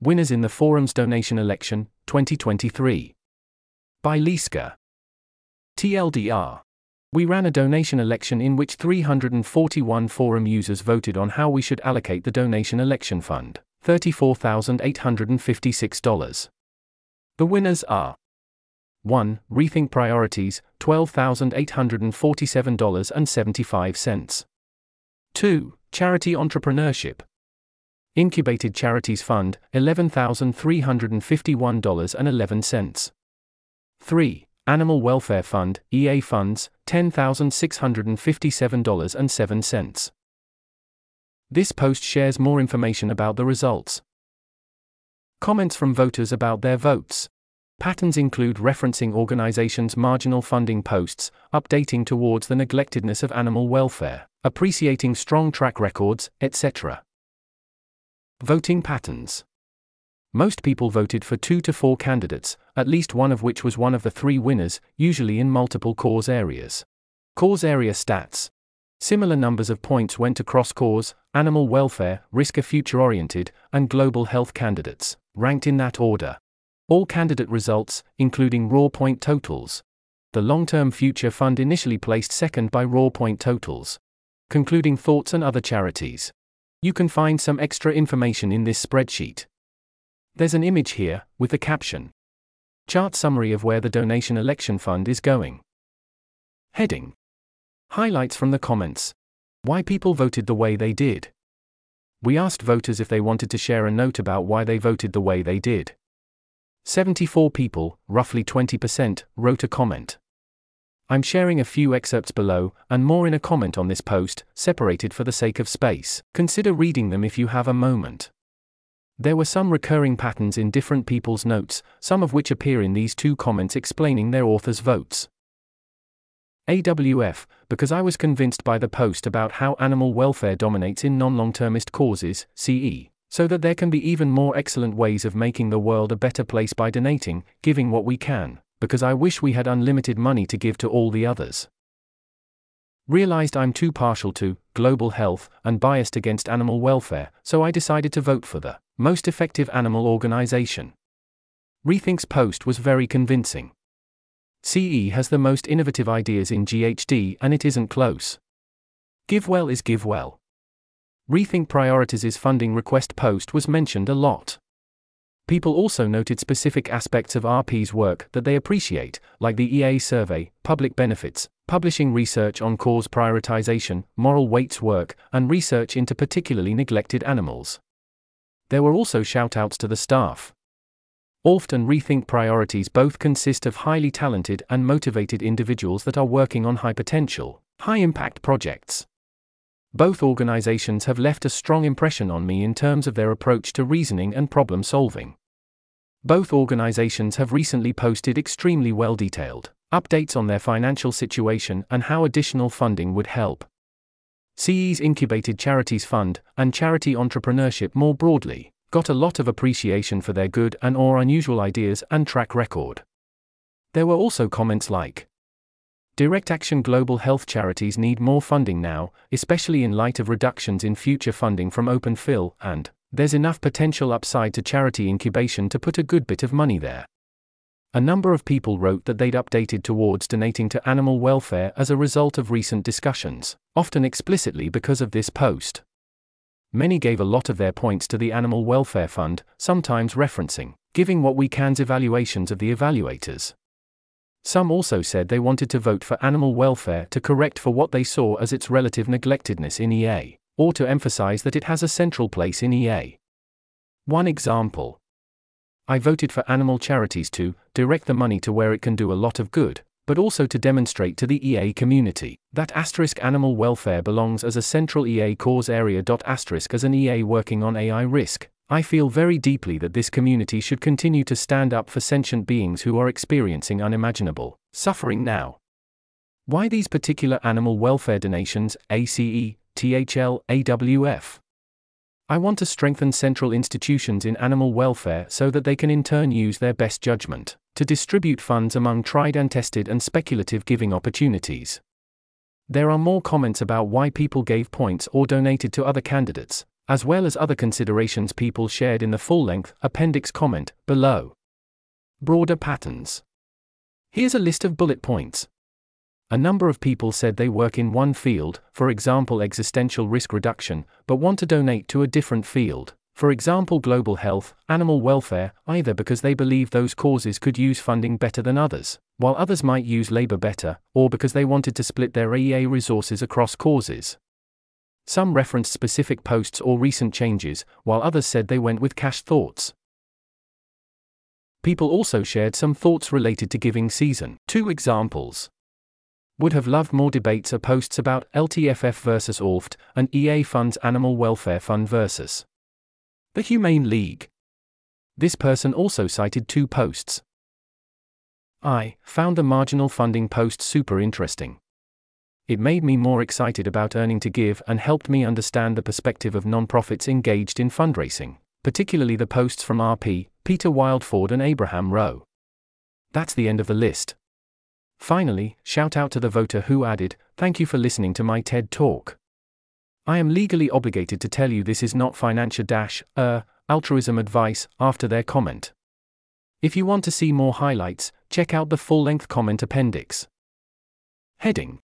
Winners in the Forum's Donation Election, 2023. By Lizka. TLDR. We ran a donation election in which 341 forum users voted on how we should allocate the donation election fund, $34,856. The winners are 1. Rethink Priorities, $12,847.75. 2. Charity Entrepreneurship. Incubated Charities Fund, $11,351.11. 3. Animal Welfare Fund, EA Funds, $10,657.07. This post shares more information about the results. Comments from voters about their votes. Patterns include referencing organizations' marginal funding posts, updating towards the neglectedness of animal welfare, appreciating strong track records, etc. Voting patterns. Most people voted for two to four candidates, at least one of which was one of the three winners, usually in multiple cause areas. Cause area stats. Similar numbers of points went to cross cause, animal welfare, risk of future oriented, and global health candidates, ranked in that order. All candidate results, including raw point totals. The Long Term Future Fund initially placed second by raw point totals. Concluding thoughts and other charities. You can find some extra information in this spreadsheet. There's an image here, with the caption Chart summary of where the donation election fund is going. Heading Highlights from the comments Why people voted the way they did. We asked voters if they wanted to share a note about why they voted the way they did. 74 people, roughly 20%, wrote a comment. I'm sharing a few excerpts below, and more in a comment on this post, separated for the sake of space. Consider reading them if you have a moment. There were some recurring patterns in different people's notes, some of which appear in these two comments explaining their authors' votes. AWF, because I was convinced by the post about how animal welfare dominates in non long termist causes, CE so that there can be even more excellent ways of making the world a better place by donating, giving what we can, because I wish we had unlimited money to give to all the others. Realized I'm too partial to global health and biased against animal welfare, so I decided to vote for the most effective animal organization. Rethink's post was very convincing. CE has the most innovative ideas in GHD and it isn't close. GiveWell is GiveWell. Rethink Priorities' funding request post was mentioned a lot. People also noted specific aspects of RP's work that they appreciate, like the EA survey, public benefits, publishing research on cause prioritization, moral weights work, and research into particularly neglected animals. There were also shoutouts to the staff. ORFT and Rethink Priorities both consist of highly talented and motivated individuals that are working on high potential, high impact projects. Both organizations have left a strong impression on me in terms of their approach to reasoning and problem solving. Both organizations have recently posted extremely well detailed updates on their financial situation and how additional funding would help. CE's Incubated Charities Fund, and charity entrepreneurship more broadly, got a lot of appreciation for their good and or unusual ideas and track record. There were also comments like, Direct Action Global Health charities need more funding now, especially in light of reductions in future funding from Open Phil, and there's enough potential upside to charity incubation to put a good bit of money there. A number of people wrote that they'd updated towards donating to animal welfare as a result of recent discussions, often explicitly because of this post. Many gave a lot of their points to the Animal Welfare Fund, sometimes referencing, giving what we can's evaluations of the evaluators. Some also said they wanted to vote for animal welfare to correct for what they saw as its relative neglectedness in EA, or to emphasize that it has a central place in EA. One example I voted for animal charities to direct the money to where it can do a lot of good, but also to demonstrate to the EA community that asterisk animal welfare belongs as a central EA cause area. Asterisk as an EA working on AI risk, I feel very deeply that this community should continue to stand up for sentient beings who are experiencing unimaginable suffering now. Why these particular animal welfare donations, ACE, THL, AWF? I want to strengthen central institutions in animal welfare so that they can in turn use their best judgment to distribute funds among tried and tested and speculative giving opportunities. There are more comments about why people gave points or donated to other candidates, as well as other considerations people shared in the full length appendix comment below. Broader patterns. Here's a list of bullet points. A number of people said they work in one field, for example existential risk reduction, but want to donate to a different field, for example global health, animal welfare, either because they believe those causes could use funding better than others, while others might use labor better, or because they wanted to split their AEA resources across causes. Some referenced specific posts or recent changes, while others said they went with cash thoughts. People also shared some thoughts related to giving season. Two examples would have loved more debates or posts about LTFF versus ALFT and EA Fund's Animal Welfare Fund versus the Humane League. This person also cited two posts. I found the marginal funding post super interesting. It made me more excited about earning to give and helped me understand the perspective of nonprofits engaged in fundraising, particularly the posts from RP, Peter Wildeford, and Abraham Rowe. That's the end of the list. Finally, shout out to the voter who added, Thank you for listening to my TED Talk. I am legally obligated to tell you this is not financial dash, uh, altruism advice, after their comment. If you want to see more highlights, check out the full length comment appendix. Heading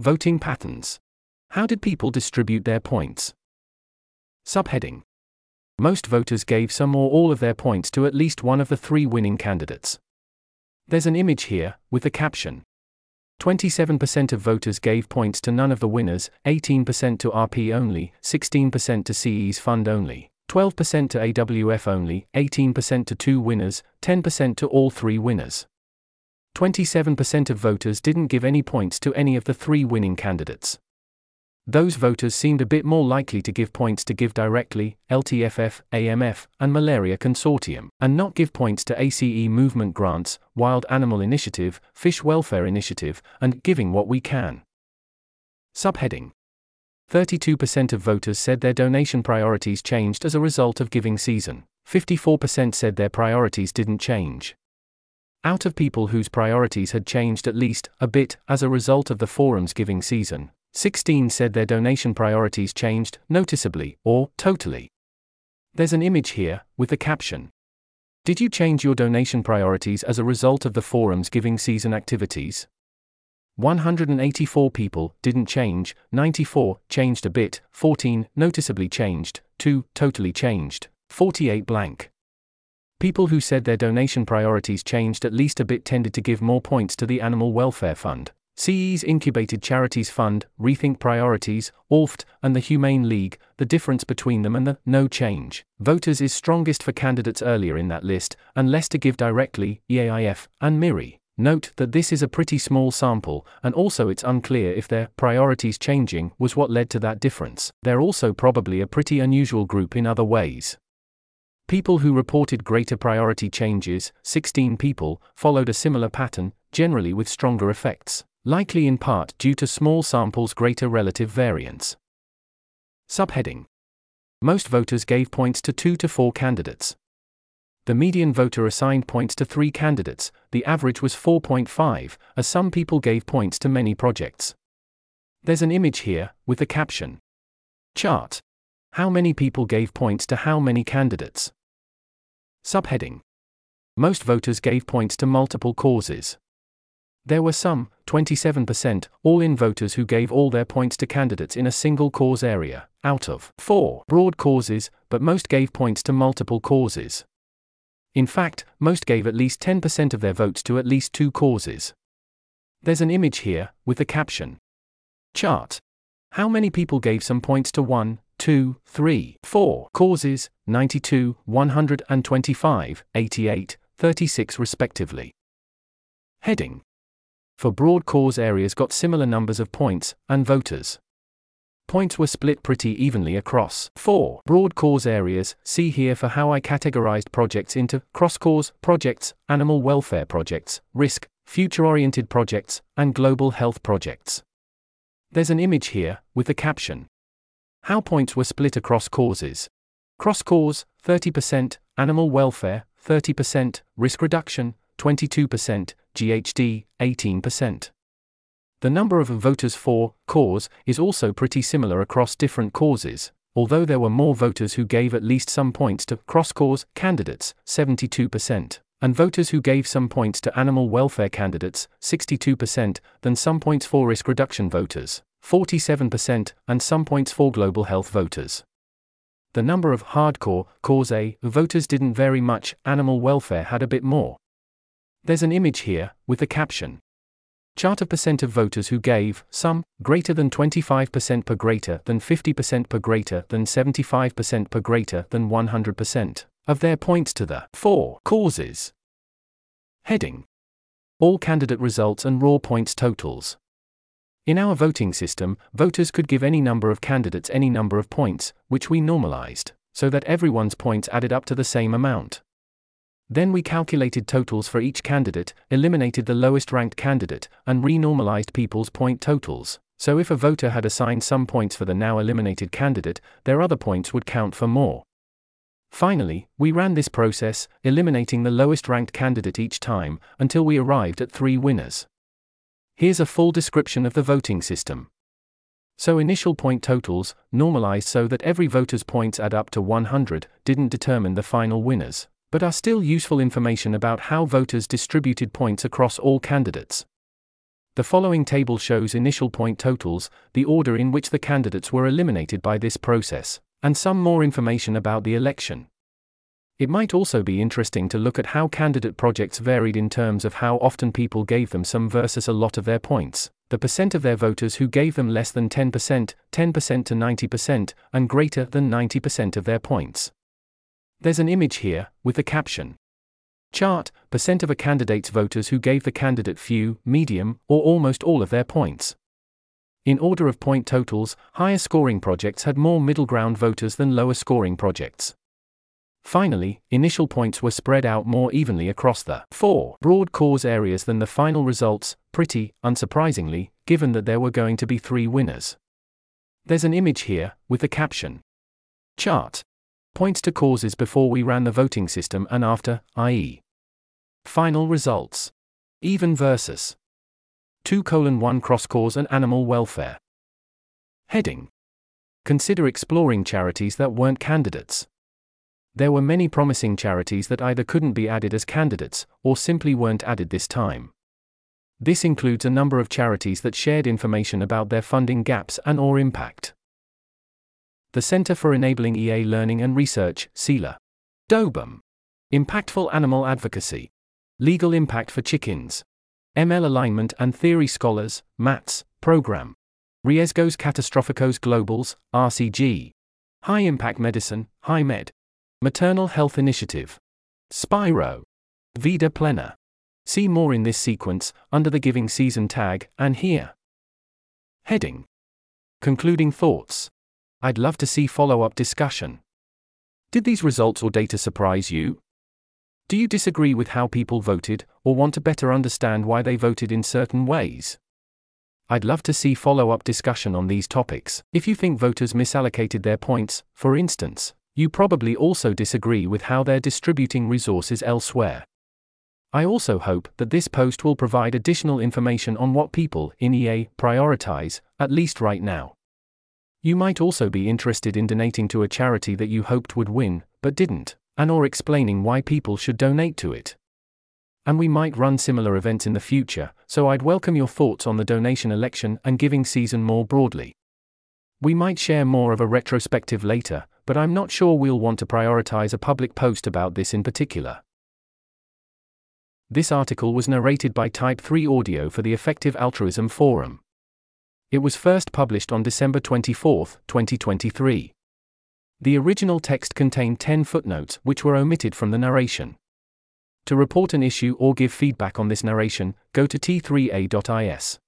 Voting Patterns. How did people distribute their points? Subheading Most voters gave some or all of their points to at least one of the three winning candidates. There's an image here, with the caption 27% of voters gave points to none of the winners, 18% to RP only, 16% to CE's fund only, 12% to AWF only, 18% to two winners, 10% to all three winners. 27% of voters didn't give any points to any of the three winning candidates. Those voters seemed a bit more likely to give points to GiveDirectly, LTFF, AMF, and Malaria Consortium, and not give points to ACE Movement Grants, Wild Animal Initiative, Fish Welfare Initiative, and Giving What We Can. Subheading 32% of voters said their donation priorities changed as a result of giving season. 54% said their priorities didn't change. Out of people whose priorities had changed at least a bit as a result of the forum's giving season, 16 said their donation priorities changed, noticeably, or totally. There's an image here, with the caption Did you change your donation priorities as a result of the forum's giving season activities? 184 people didn't change, 94 changed a bit, 14 noticeably changed, 2 totally changed, 48 blank. People who said their donation priorities changed at least a bit tended to give more points to the Animal Welfare Fund, CE's Incubated Charities Fund, Rethink Priorities, ALFT, and the Humane League, the difference between them and the no change voters is strongest for candidates earlier in that list, and less to give directly, EAIF, and MIRI. Note that this is a pretty small sample, and also it's unclear if their priorities changing was what led to that difference. They're also probably a pretty unusual group in other ways. People who reported greater priority changes, 16 people, followed a similar pattern, generally with stronger effects likely in part due to small samples' greater relative variance. Subheading Most voters gave points to two to four candidates. The median voter assigned points to three candidates, the average was 4.5, as some people gave points to many projects. There's an image here, with the caption Chart. How many people gave points to how many candidates? Subheading Most voters gave points to multiple causes. There were some, 27%, all in voters who gave all their points to candidates in a single cause area, out of four broad causes, but most gave points to multiple causes. In fact, most gave at least 10% of their votes to at least two causes. There's an image here, with the caption Chart. How many people gave some points to one, two, three, four causes, 92, 125, 88, 36 respectively? Heading for broad cause areas got similar numbers of points, and voters. Points were split pretty evenly across four broad cause areas. See here for how I categorized projects into cross cause projects, animal welfare projects, risk, future oriented projects, and global health projects. There's an image here, with the caption How points were split across causes. Cross cause, 30%, animal welfare, 30%, risk reduction, 22%, GHD, 18%. The number of voters for cause is also pretty similar across different causes. although there were more voters who gave at least some points to cross cause candidates, 72%, and voters who gave some points to animal welfare candidates, 62%, than some points for risk reduction voters, 47%, and some points for global health voters. The number of hardcore, cause A, voters didn't vary much, animal welfare had a bit more. There's an image here, with the caption. Chart of percent of voters who gave, some, greater than 25% per greater than 50% per greater than 75% per greater than 100%, of their points to the 4 causes. Heading All candidate results and raw points totals. In our voting system, voters could give any number of candidates any number of points, which we normalized, so that everyone's points added up to the same amount. Then we calculated totals for each candidate, eliminated the lowest ranked candidate, and renormalized people's point totals. So if a voter had assigned some points for the now eliminated candidate, their other points would count for more. Finally, we ran this process, eliminating the lowest ranked candidate each time, until we arrived at three winners. Here's a full description of the voting system. So initial point totals, normalized so that every voter's points add up to 100, didn't determine the final winners, but are still useful information about how voters distributed points across all candidates. The following table shows initial point totals, the order in which the candidates were eliminated by this process, and some more information about the election. It might also be interesting to look at how candidate projects varied in terms of how often people gave them some versus a lot of their points, the percent of their voters who gave them less than 10%, 10% to 90%, and greater than 90% of their points. There's an image here, with the caption Chart, percent of a candidate's voters who gave the candidate few, medium, or almost all of their points. In order of point totals, higher scoring projects had more middle ground voters than lower scoring projects. Finally, initial points were spread out more evenly across the four broad cause areas than the final results, pretty, unsurprisingly, given that there were going to be three winners. There's an image here, with the caption Chart. Points to causes before we ran the voting system and after, i.e. Final results. Even versus 2 colon 1 cross cause and animal welfare. Heading. Consider exploring charities that weren't candidates. There were many promising charities that either couldn't be added as candidates, or simply weren't added this time. This includes a number of charities that shared information about their funding gaps and or impact. The Center for Enabling EA Learning and Research, CEEALAR. DOBAM. Impactful Animal Advocacy. Legal Impact for Chickens. ML Alignment and Theory Scholars, MATS, Program. Riesgos Catastróficos Globales, RCG. High Impact Medicine, HiMed. Maternal Health Initiative. Spiro. Vida Plena. See more in this sequence, under the Giving Season tag, and here. Heading. Concluding thoughts. I'd love to see follow up discussion. Did these results or data surprise you? Do you disagree with how people voted, or want to better understand why they voted in certain ways? I'd love to see follow up discussion on these topics. If you think voters misallocated their points, for instance, you probably also disagree with how they're distributing resources elsewhere. I also hope that this post will provide additional information on what people in EA prioritize, at least right now. You might also be interested in donating to a charity that you hoped would win, but didn't, and or explaining why people should donate to it. And we might run similar events in the future, so I'd welcome your thoughts on the donation election and giving season more broadly. We might share more of a retrospective later, but I'm not sure we'll want to prioritize a public post about this in particular. This article was narrated by Type 3 Audio for the Effective Altruism Forum. It was first published on December 24, 2023. The original text contained 10 footnotes which were omitted from the narration. To report an issue or give feedback on this narration, go to t3a.is.